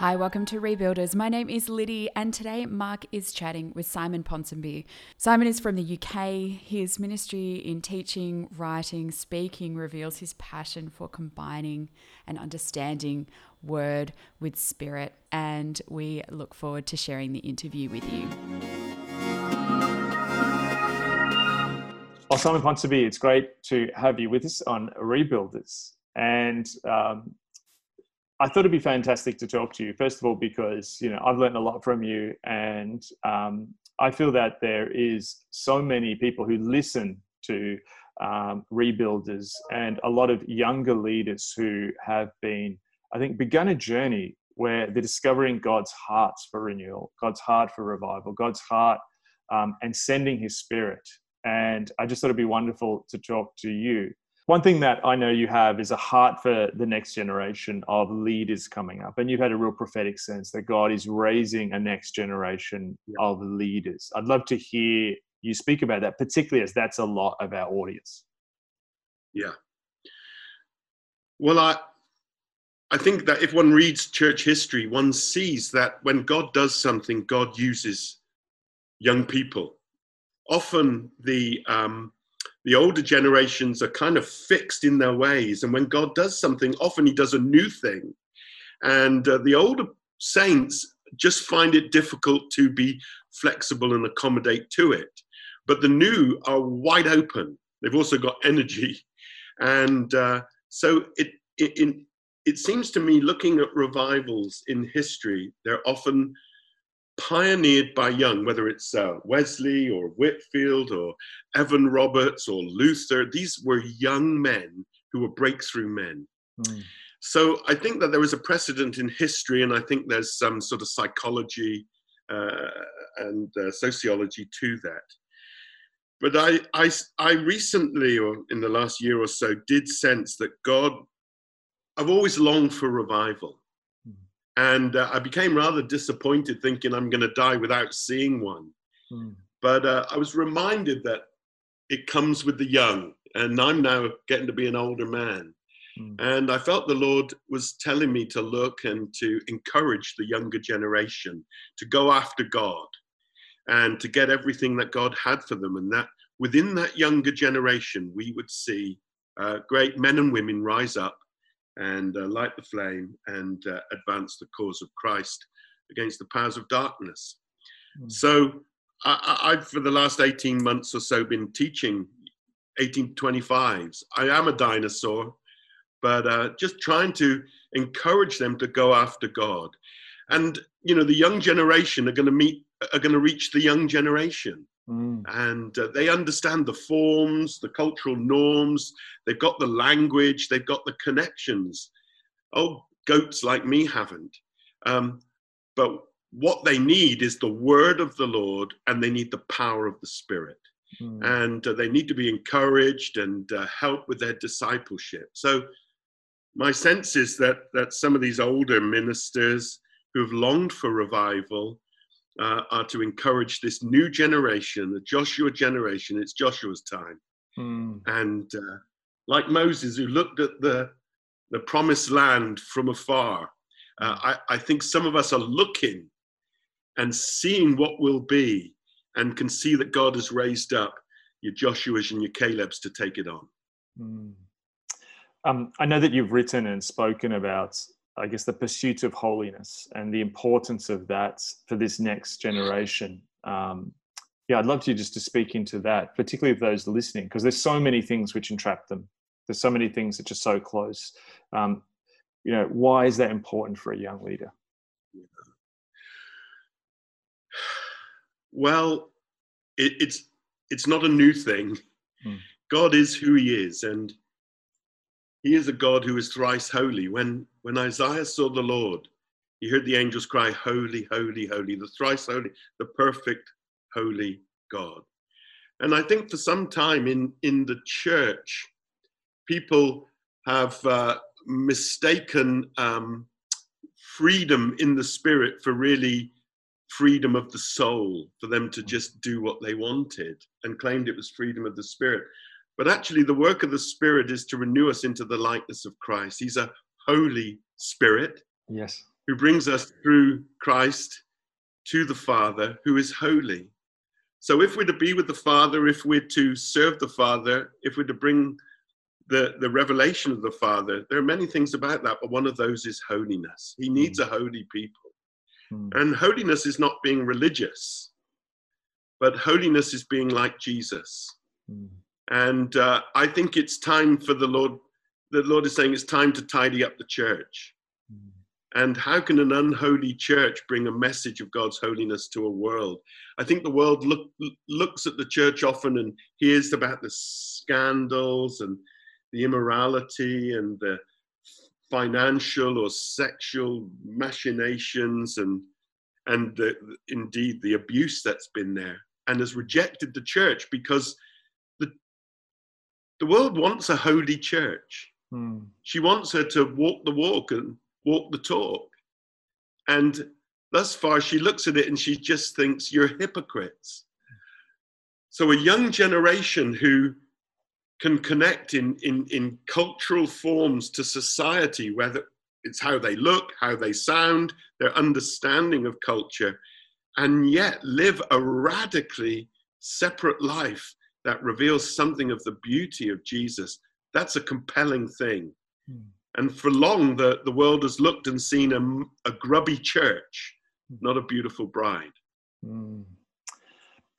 Hi, welcome to Rebuilders. My name is Liddy, and today Mark is chatting with Simon Ponsonby. Simon is from the UK. His ministry in teaching, writing, speaking reveals his passion for combining and understanding word with spirit, and we look forward to sharing the interview with you. Well, Simon Ponsonby, it's great to have you with us on Rebuilders. And um, I thought it'd be fantastic to talk to you. First of all, because you know I've learned a lot from you, and um, I feel that there is so many people who listen to um, rebuilders and a lot of younger leaders who have been, I think, begun a journey where they're discovering God's heart for renewal, God's heart for revival, God's heart, um, and sending His Spirit. And I just thought it'd be wonderful to talk to you one thing that I know you have is a heart for the next generation of leaders coming up. And you've had a real prophetic sense that God is raising a next generation yeah. of leaders. I'd love to hear you speak about that, particularly as that's a lot of our audience. Yeah. Well, I, I think that if one reads church history, one sees that when God does something, God uses young people. Often the um, the older generations are kind of fixed in their ways. And when God does something, often He does a new thing. And uh, the older saints just find it difficult to be flexible and accommodate to it. But the new are wide open. They've also got energy. And uh, so it, it, it, it seems to me, looking at revivals in history, they're often pioneered by young, whether it's uh, Wesley or Whitefield or Evan Roberts or Luther. These were young men who were breakthrough men. Mm. So I think that there is a precedent in history, and I think there's some sort of psychology uh, and uh, sociology to that. But I, I, I recently, or in the last year or so, did sense that God, I've always longed for revival. And uh, I became rather disappointed thinking I'm going to die without seeing one. Mm. But uh, I was reminded that it comes with the young, and I'm now getting to be an older man. Mm. And I felt the Lord was telling me to look and to encourage the younger generation to go after God and to get everything that God had for them. And that within that younger generation, we would see uh, great men and women rise up and uh, light the flame and uh, advance the cause of Christ against the powers of darkness. Mm. So, I, have for the last 18 months or so been teaching 1825s. I am a dinosaur, but uh, just trying to encourage them to go after God. And you know, the young generation are going to meet, are going to reach the young generation. Mm. And uh, they understand the forms, the cultural norms, they've got the language, they've got the connections. Oh, goats like me haven't. Um, but what they need is the word of the Lord and they need the power of the Spirit. Mm. And uh, they need to be encouraged and uh, help with their discipleship. So, my sense is that, that some of these older ministers who've longed for revival uh, are to encourage this new generation, the Joshua generation. It's Joshua's time. Mm. And uh, like Moses, who looked at the, the promised land from afar, uh, I, I think some of us are looking and seeing what will be and can see that God has raised up your Joshuas and your Calebs to take it on. Mm. Um, I know that you've written and spoken about I guess, the pursuit of holiness and the importance of that for this next generation. Um, yeah, I'd love you just to speak into that, particularly of those listening, because there's so many things which entrap them. There's so many things that are so close. Um, you know, why is that important for a young leader? Well, it, it's it's not a new thing. Hmm. God is who He is, and he is a God who is thrice holy. When, when Isaiah saw the Lord, he heard the angels cry, Holy, holy, holy, the thrice holy, the perfect, holy God. And I think for some time in, in the church, people have uh, mistaken um, freedom in the spirit for really freedom of the soul, for them to just do what they wanted, and claimed it was freedom of the spirit. But actually, the work of the Spirit is to renew us into the likeness of Christ. He's a Holy Spirit. Yes. who brings us through Christ to the Father, who is holy. So if we're to be with the Father, if we're to serve the Father, if we're to bring the, the revelation of the Father, there are many things about that, but one of those is holiness. He needs mm. a holy people. Mm. And holiness is not being religious, but holiness is being like Jesus. Mm. And uh, I think it's time for the Lord, the Lord is saying it's time to tidy up the church. Mm. And how can an unholy church bring a message of God's holiness to a world? I think the world look, looks at the church often and hears about the scandals and the immorality and the financial or sexual machinations and and the, indeed the abuse that's been there and has rejected the church because the world wants a holy church. Hmm. she wants her to walk the walk and walk the talk. And thus far she looks at it and she just thinks you're hypocrites. So a young generation who can connect in, in, in cultural forms to society, whether it's how they look, how they sound, their understanding of culture, and yet live a radically separate life that reveals something of the beauty of Jesus. That's a compelling thing. Mm. And for long, the, the world has looked and seen a, a grubby church, mm. not a beautiful bride. Mm.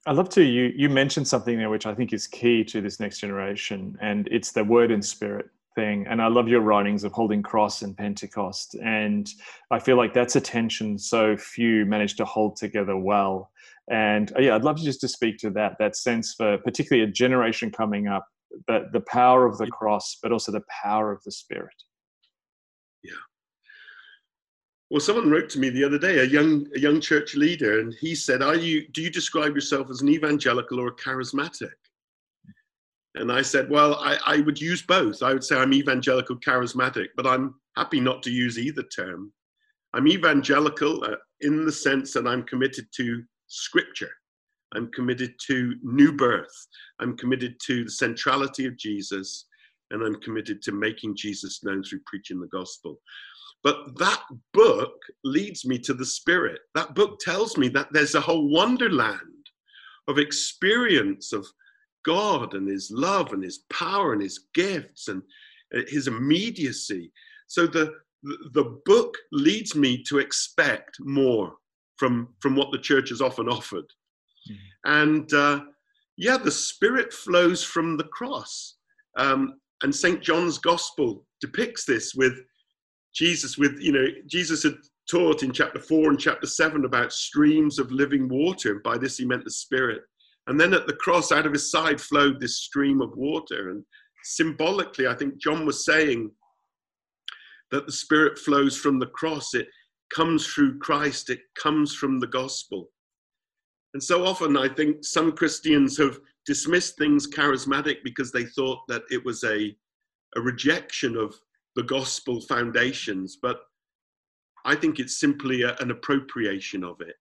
I'd love to. You you mentioned something there which I think is key to this next generation, and it's the word and spirit thing. And I love your writings of holding cross and Pentecost, and I feel like that's a tension so few manage to hold together well. And uh, yeah, I'd love to just to speak to that that sense for particularly a generation coming up, that the power of the cross, but also the power of the spirit. Yeah. Well, someone wrote to me the other day, a young a young church leader, and he said, "Are you? Do you describe yourself as an evangelical or a charismatic?" And I said, "Well, I, I would use both. I would say I'm evangelical, charismatic, but I'm happy not to use either term. I'm evangelical uh, in the sense that I'm committed to Scripture. I'm committed to new birth. I'm committed to the centrality of Jesus, and I'm committed to making Jesus known through preaching the gospel." But that book leads me to the Spirit. That book tells me that there's a whole wonderland of experience of God and His love and His power and His gifts and uh, His immediacy. So the, the book leads me to expect more from, from what the church has often offered. Mm. And uh, yeah, the Spirit flows from the cross. Um, and St. John's Gospel depicts this with Jesus with, you know, Jesus had taught in chapter four and chapter seven about streams of living water. And by this he meant the Spirit. And then at the cross, out of his side flowed this stream of water. And symbolically, I think John was saying that the Spirit flows from the cross. It comes through Christ, it comes from the gospel. And so often, I think some Christians have dismissed things charismatic because they thought that it was a, a rejection of the gospel foundations, but I think it's simply a, an appropriation of it.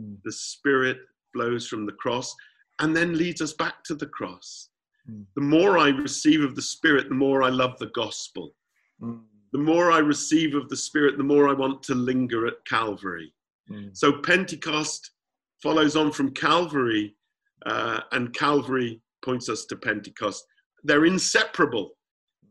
Mm. The Spirit flows from the cross and then leads us back to the cross. Mm. The more I receive of the Spirit, the more I love the gospel. Mm. The more I receive of the Spirit, the more I want to linger at Calvary. Mm. So Pentecost follows on from Calvary, uh, and Calvary points us to Pentecost. They're inseparable.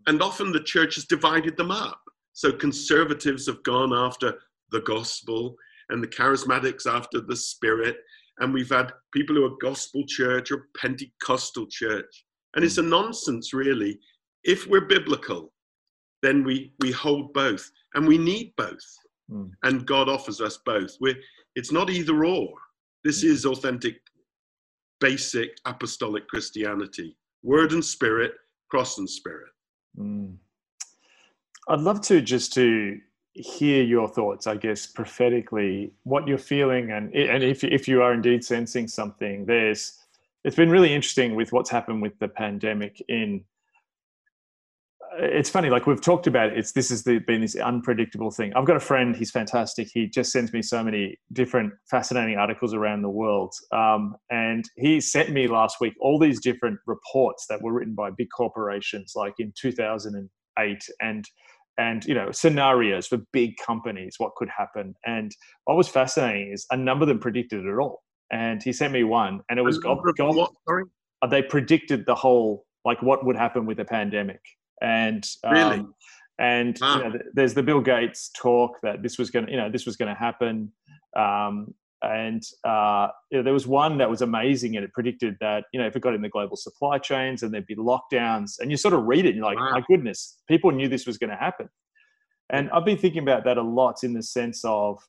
And often the church has divided them up. So conservatives have gone after the gospel, and the charismatics after the spirit. And we've had people who are gospel church or Pentecostal church. And it's a nonsense, really. If we're biblical, then we, we hold both, and we need both. Mm. And God offers us both. We're, it's not either or. This mm. is authentic, basic apostolic Christianity word and spirit, cross and spirit. Mm. I'd love to just to hear your thoughts, I guess, prophetically, what you're feeling, and and if if you are indeed sensing something. There's it's been really interesting with what's happened with the pandemic in it's funny like we've talked about it, it's this has been this unpredictable thing. I've got a friend he's fantastic. He just sends me so many different fascinating articles around the world. Um, and he sent me last week all these different reports that were written by big corporations like in 2008 and and you know scenarios for big companies what could happen. And what was fascinating is a number of them predicted it all. And he sent me one and it was gob- gob- uh, they predicted the whole like what would happen with a pandemic and um, Really? and Wow. you know, th- there's the bill gates talk that this was going to you know this was going to happen um, and uh, you know, there was one that was amazing and it predicted that you know if it got in the global supply chains and there'd be lockdowns and you sort of read it and you're like Wow. my goodness people knew this was going to happen and i've been thinking about that a lot in the sense of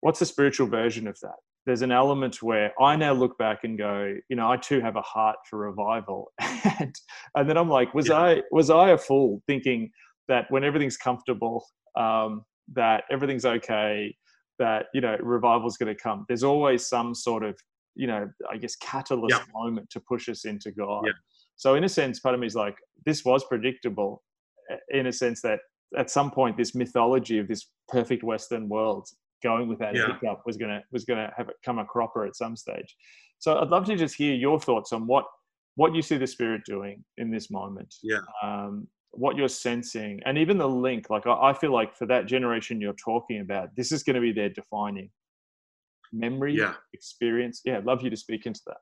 what's the spiritual version of that there's an element where I now look back and go, you know, I too have a heart for revival, and and then I'm like, was Yeah. I was I a fool thinking that when everything's comfortable, um, that everything's okay, that you know revival's going to come. There's always some sort of you know, I guess catalyst Yeah. moment to push us into God. Yeah. So in a sense, part of me is like, this was predictable, in a sense that at some point this mythology of this perfect Western world going without Yeah. hiccup was gonna was gonna have it come a cropper at some stage. So I'd love to just hear your thoughts on what what you see the spirit doing in this moment. Yeah. Um, what you're sensing, and even the link. Like I, I feel like for that generation you're talking about, this is going to be their defining memory, Yeah. experience. Yeah, I'd love you to speak into that.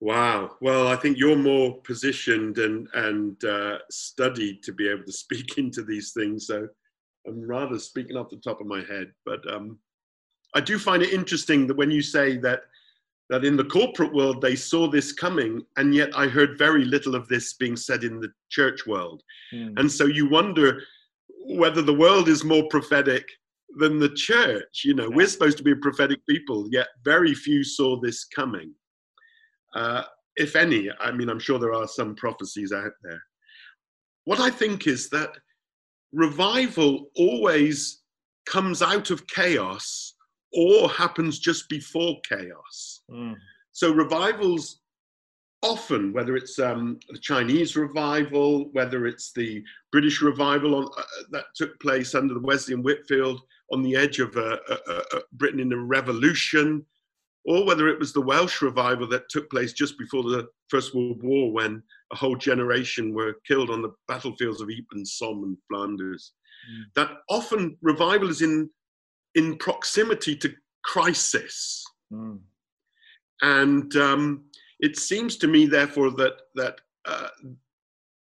Wow. Well, I think you're more positioned and and uh, studied to be able to speak into these things. So I'm rather speaking off the top of my head, but um, I do find it interesting that when you say that that in the corporate world they saw this coming, and yet I heard very little of this being said in the church world. Mm. And so you wonder whether the world is more prophetic than the church. You know, Yeah. we're supposed to be a prophetic people, yet very few saw this coming. Uh, if any, I mean, I'm sure there are some prophecies out there. What I think is that revival always comes out of chaos or happens just before chaos. Mm. So revivals often, whether it's um, the Chinese revival, whether it's the British revival on, uh, that took place under the Wesleyan Whitefield on the edge of uh, uh, uh, Britain in a revolution, or whether it was the Welsh revival that took place just before the First World War when a whole generation were killed on the battlefields of Ypres, Somme, and Flanders. Mm. That often revival is in in proximity to crisis. Mm. And um, it seems to me, therefore, that that uh,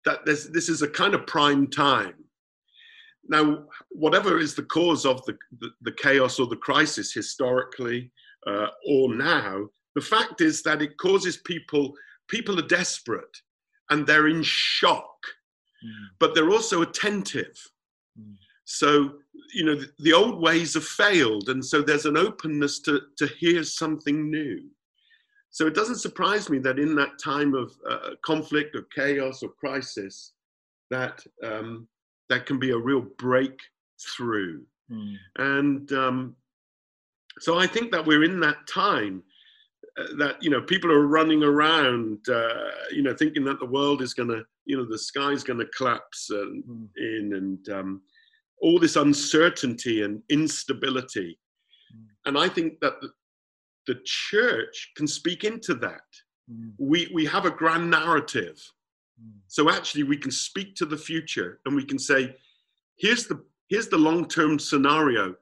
that this this is a kind of prime time. Now, whatever is the cause of the, the, the chaos or the crisis historically uh, or now, the fact is that it causes people people are desperate and they're in shock, Mm. but they're also attentive. Mm. So you know the, the old ways have failed, and so there's an openness to to hear something new. So it doesn't surprise me that in that time of uh, conflict or chaos or crisis, that um, that can be a real breakthrough. Mm. And um, so I think that we're in that time uh, that you know people are running around, uh, you know, thinking that the world is going to, you know, the sky's going to collapse and, Mm. in, and um, all this uncertainty and instability. Mm. And I think that the, the church can speak into that. Mm. We we have a grand narrative. Mm. So actually, we can speak to the future and we can say, here's the here's the long-term scenario.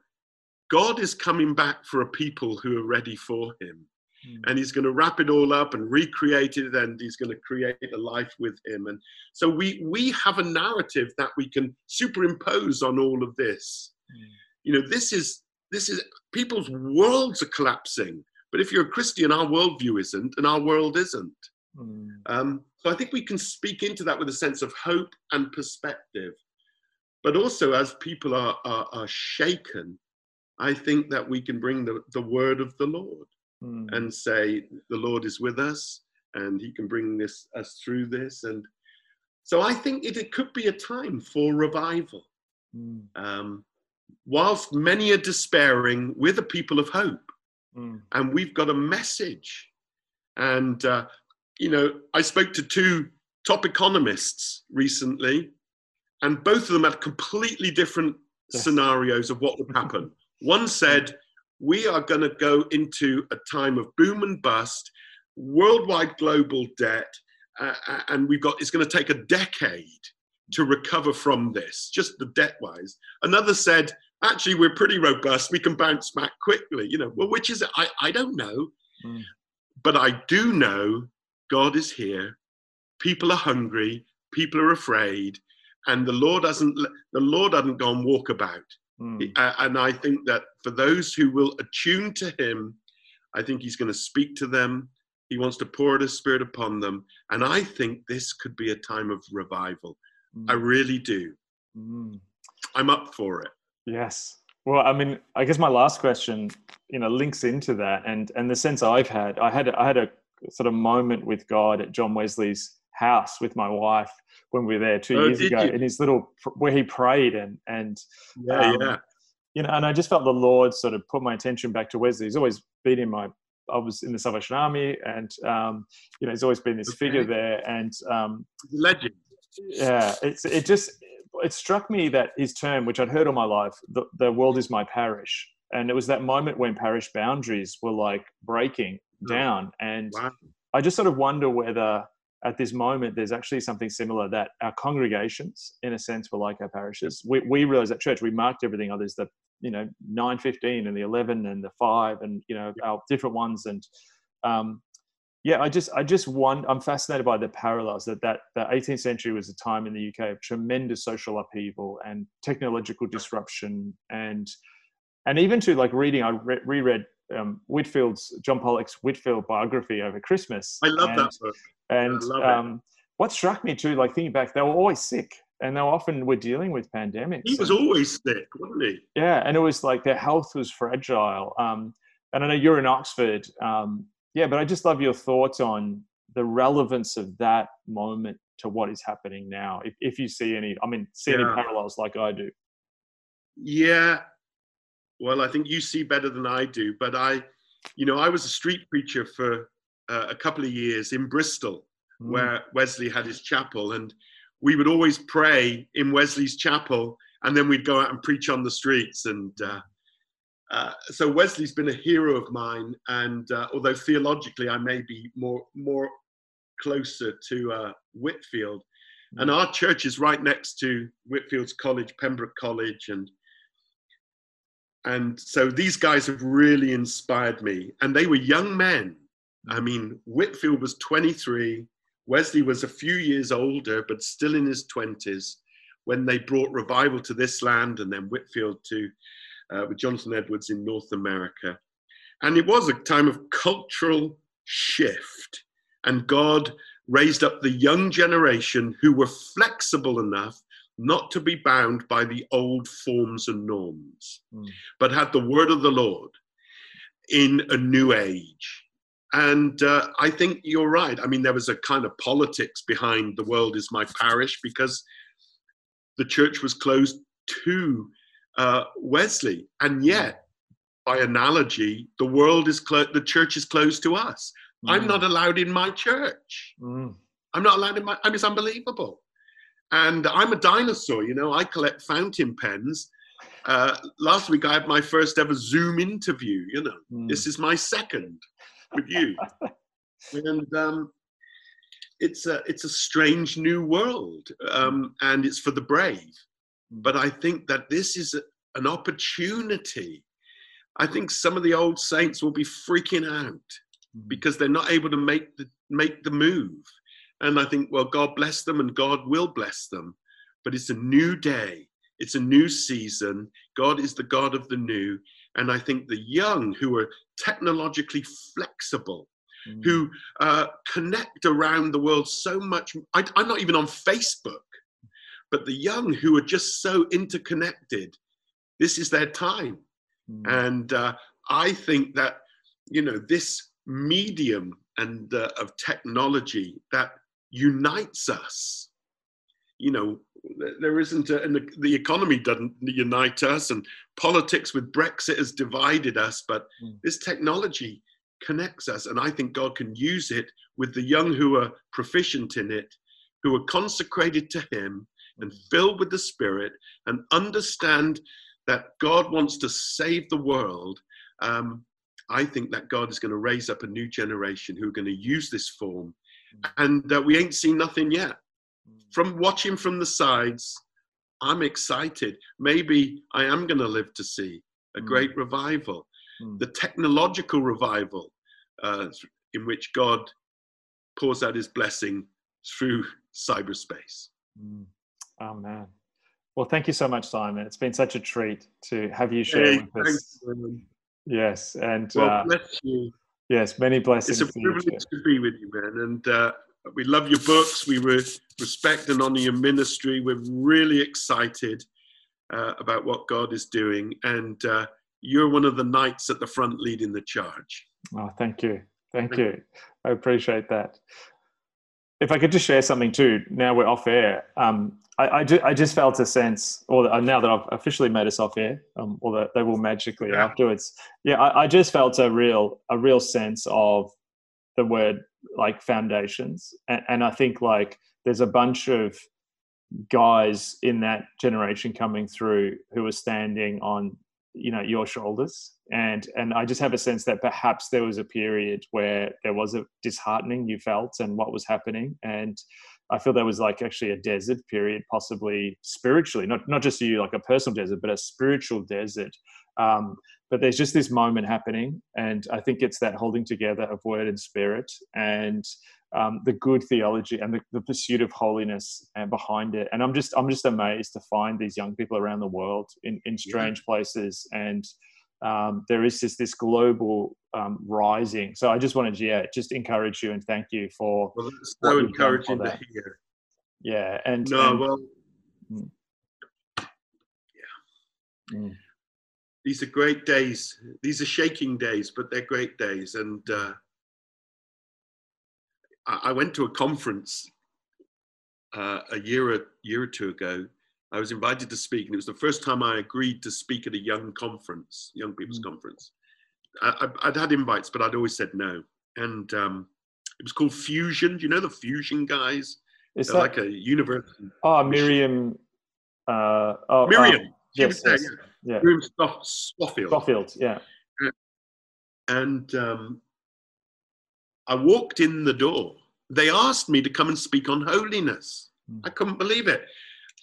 God is coming back for a people who are ready for him. Mm. And he's going to wrap it all up and recreate it, and he's going to create a life with him. And so we we have a narrative that we can superimpose on all of this. Mm. You know, this is this is people's worlds are collapsing. But if you're a Christian, our worldview isn't, and our world isn't. Mm. Um, so I think we can speak into that with a sense of hope and perspective. But also, as people are, are, are shaken, I think that we can bring the, the word of the Lord Mm. and say, The Lord is with us and He can bring this us through this. And so I think it, it could be a time for revival. Mm. Um, whilst many are despairing, we're the people of hope Mm. and we've got a message. And, uh, you know, I spoke to two top economists recently, and both of them had completely different Yes. scenarios of what would happen. One said, We are going to go into a time of boom and bust, worldwide global debt, uh, and we've got it's going to take a decade to recover from this, just the debt wise. Another said, actually, we're pretty robust. We can bounce back quickly. You know, well, which is it? I, I don't know. Mm. But I do know God is here. People are hungry. People are afraid. And the Lord doesn't, the Lord doesn't go and walk about. Mm. And I think that for those who will attune to Him, I think He's going to speak to them. He wants to pour out His Spirit upon them. And I think this could be a time of revival. Mm. I really do. Mm. I'm up for it. Yes. Well, I mean, I guess my last question, you know, links into that, and and the sense I've had, I had I had a sort of moment with God at John Wesley's house with my wife when we were there two oh, years ago, you? in his little where he prayed and and yeah, um, yeah, you know, and I just felt the Lord sort of put my attention back to Wesley. He's always been in my I was in the Salvation Army, and um, you know, he's always been this okay. figure there, and um, legend yeah, it's it just it struck me that his term, which I'd heard all my life, the, the world is my parish, and it was that moment when parish boundaries were like breaking down, and wow. I just sort of wonder whether at this moment there's actually something similar that our congregations, in a sense, were like our parishes. We we realized at church we marked everything. Oh, there's the you know nine fifteen and the eleven and the five and you know our different ones and um, yeah, I just I just want I'm fascinated by the parallels that that the 18th century was a time in the UK of tremendous social upheaval and technological disruption and and even to like reading I re- reread um, Whitefield's John Pollock's Whitefield biography over Christmas. I love and, that book. And um, what struck me too, like thinking back, they were always sick and they often were dealing with pandemics. He was and, always sick, wasn't he? Yeah, and it was like their health was fragile. Um, and I know you're in Oxford. Um, yeah, but I just love your thoughts on the relevance of that moment to what is happening now. If, if you see any, I mean, see yeah. any parallels like I do. Yeah. Well, I think you see better than I do. But I, you know, I was a street preacher for uh, a couple of years in Bristol, mm. where Wesley had his chapel. And we would always pray in Wesley's chapel. And then we'd go out and preach on the streets. And, uh, uh, so Wesley's been a hero of mine, and uh, although theologically I may be more more closer to uh, Whitefield, and mm. our church is right next to Whitefield's College, Pembroke College, and and so these guys have really inspired me, and they were young men. I mm. mean, Whitefield was 23, Wesley was a few years older, but still in his 20s when they brought revival to this land, and then Whitefield to uh, with Jonathan Edwards in North America. And it was a time of cultural shift. And God raised up the young generation who were flexible enough not to be bound by the old forms and norms, mm. but had the word of the Lord in a new age. And uh, I think you're right. I mean, there was a kind of politics behind the world is my parish because the church was closed to uh, Wesley. And yet, by analogy, the world is clo- the church is closed to us. Mm. I'm not allowed in my church. Mm. I'm not allowed in my. I mean, it's unbelievable. And I'm a dinosaur. You know, I collect fountain pens. Uh, last week I had my first ever Zoom interview. You know, mm. this is my second with you. and um, it's a it's a strange new world, um, and it's for the brave. But I think that this is a, an opportunity. I think some of the old saints will be freaking out mm. because they're not able to make the make the move. And I think, well, God bless them and God will bless them. But it's a new day. It's a new season. God is the God of the new. And I think the young who are technologically flexible, mm. who uh, connect around the world so much. I, I'm not even on Facebook but the young who are just so interconnected, this is their time. Mm. And uh, I think that, you know, this medium and uh, of technology that unites us, you know, there isn't, a, and the, the, economy doesn't unite us, and politics with Brexit has divided us, but mm. this technology connects us. And I think God can use it with the young who are proficient in it, who are consecrated to Him, and filled with the Spirit and understand that God wants to save the world, um, I think that God is going to raise up a new generation who are going to use this form. And uh, we ain't seen nothing yet. from watching from the sides, I'm excited. Maybe I am going to live to see a Mm. great revival, Mm. the technological revival uh, in which God pours out his blessing through cyberspace. Mm. Oh man. Well, thank you so much, Simon. It's been such a treat to have you share Hey, with us. Yes, and Well, uh, bless you. Yes, many blessings. It's a to you privilege to be with you, man. And uh, we love your books. We re- respect and honor your ministry. We're really excited uh, about what God is doing. And uh, you're one of the knights at the front leading the charge. Oh, thank you. Thank Thank you. I appreciate that. If I could just share something too, now we're off air. Um, I, I, ju- I just felt a sense, or uh, now that I've officially made us off air, um, or that they will magically Yeah. afterwards. Yeah, I, I just felt a real, a real sense of the word like foundations, and, and I think like there's a bunch of guys in that generation coming through who are standing on you know your shoulders. And and i just have a sense that perhaps there was a period where there was a disheartening you felt and what was happening. And i feel there was like actually a desert period possibly spiritually not not just you like a personal desert but a spiritual desert. Um, but there's just this moment happening and i think it's that holding together of word and spirit. And um, the good theology and the, the pursuit of holiness and behind it. And I'm just I'm just amazed to find these young people around the world in, in strange places. And um, there is just this global um, rising. So I just wanted to yeah just encourage you and thank you for Well, that's so encouraging to hear. yeah and No, and- well, Mm. Mm. these are great days. These are shaking days, but they're great days. And uh, I, went to a conference uh, a year a year or two ago. I was invited to speak, and it was the first time I agreed to speak at a young conference, young people's Mm. conference. I, I'd had invites, but I'd always said no. And um, it was called Fusion. Do you know the Fusion guys? It's that like a university. oh Miriam uh, oh, Miriam. um, yes, there, yes, yeah. yeah Miriam Stoff- Swaffield. Yeah and um, I walked in the door. They asked me to come and speak on holiness. Mm. I couldn't believe it.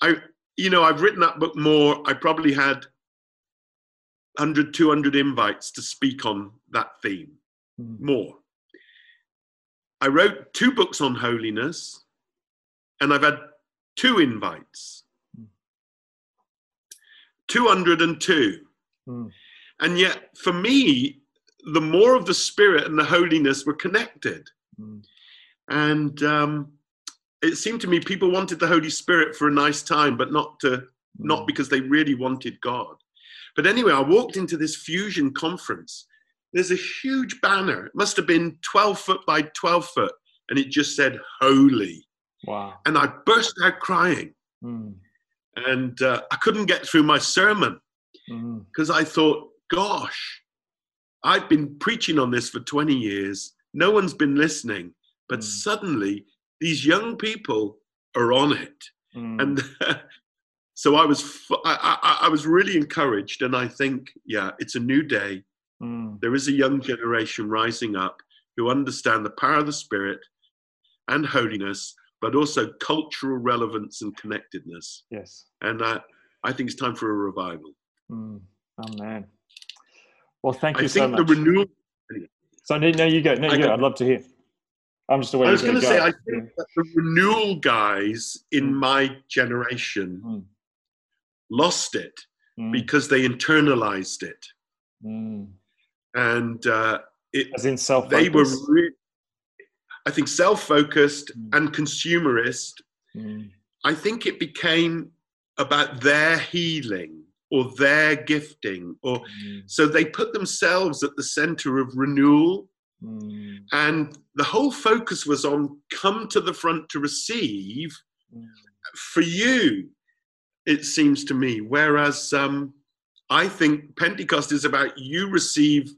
I, you know, I've written that book more. I probably had 100, 200 invites to speak on that theme, Mm. more. I wrote two books on holiness, and I've had two invites. Mm. 202. Mm. And yet, for me, the more of the spirit and the holiness were connected. Mm. And um, it seemed to me people wanted the Holy Spirit for a nice time, but not to not Mm. because they really wanted God. But anyway, I walked into this fusion conference. There's a huge banner. It must have been 12 foot by 12 foot, and it just said "Holy." wow And I burst out crying, Mm. and uh, I couldn't get through my sermon Mm. because I thought, gosh, I've been preaching on this for 20 years. No one's been listening. But Mm. suddenly, these young people are on it. Mm. And so I was—I was really encouraged. And I think, yeah, it's a new day. Mm. There is a young generation rising up who understand the power of the Spirit and holiness, but also cultural relevance and connectedness. yes And I, I think it's time for a revival. Mm. Well, thank I you so think much. the renewal so no, no, you go. No, you go. I'd love to hear. I'm just aware. I was going to say, I think that the renewal guys in Mm. my generation Mm. lost it Mm. because they internalized it, Mm. and uh, it As in self. Focused they were, re- I think, self-focused Mm. and consumerist. Mm. I think it became about their healing or their gifting, or Mm. so they put themselves at the center of renewal. Mm. And the whole focus was on come to the front to receive Mm. for you, it seems to me. Whereas um, I think Pentecost is about you receive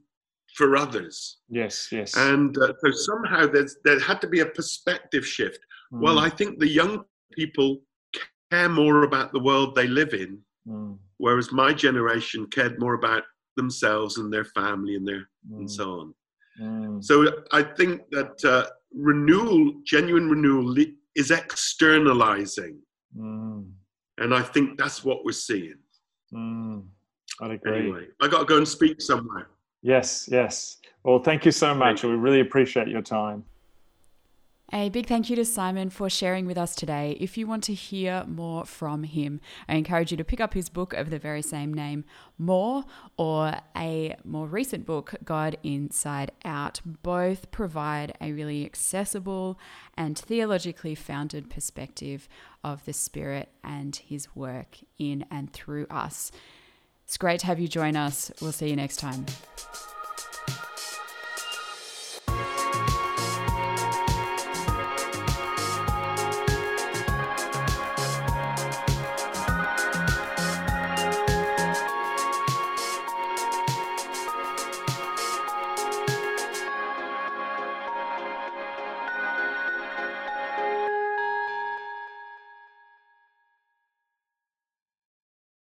for others. Yes. Yes. And uh, so somehow there's, there had to be a perspective shift. Well, Mm. I think the young people care more about the world they live in, Mm. Whereas my generation cared more about themselves and their family and their and Mm. so on. Mm. So I think that uh, renewal, genuine renewal, is externalizing. Mm. And I think that's what we're seeing. Mm. I'd agree. Anyway, I got to go and speak somewhere. Yes, yes. Well, thank you so much. We really appreciate your time. A big thank you to Simon for sharing with us today. If you want to hear more from him, I encourage you to pick up his book of the very same name, More, or a more recent book, God Inside Out. Both provide a really accessible and theologically founded perspective of the Spirit and his work in and through us. It's great to have you join us. We'll see you next time.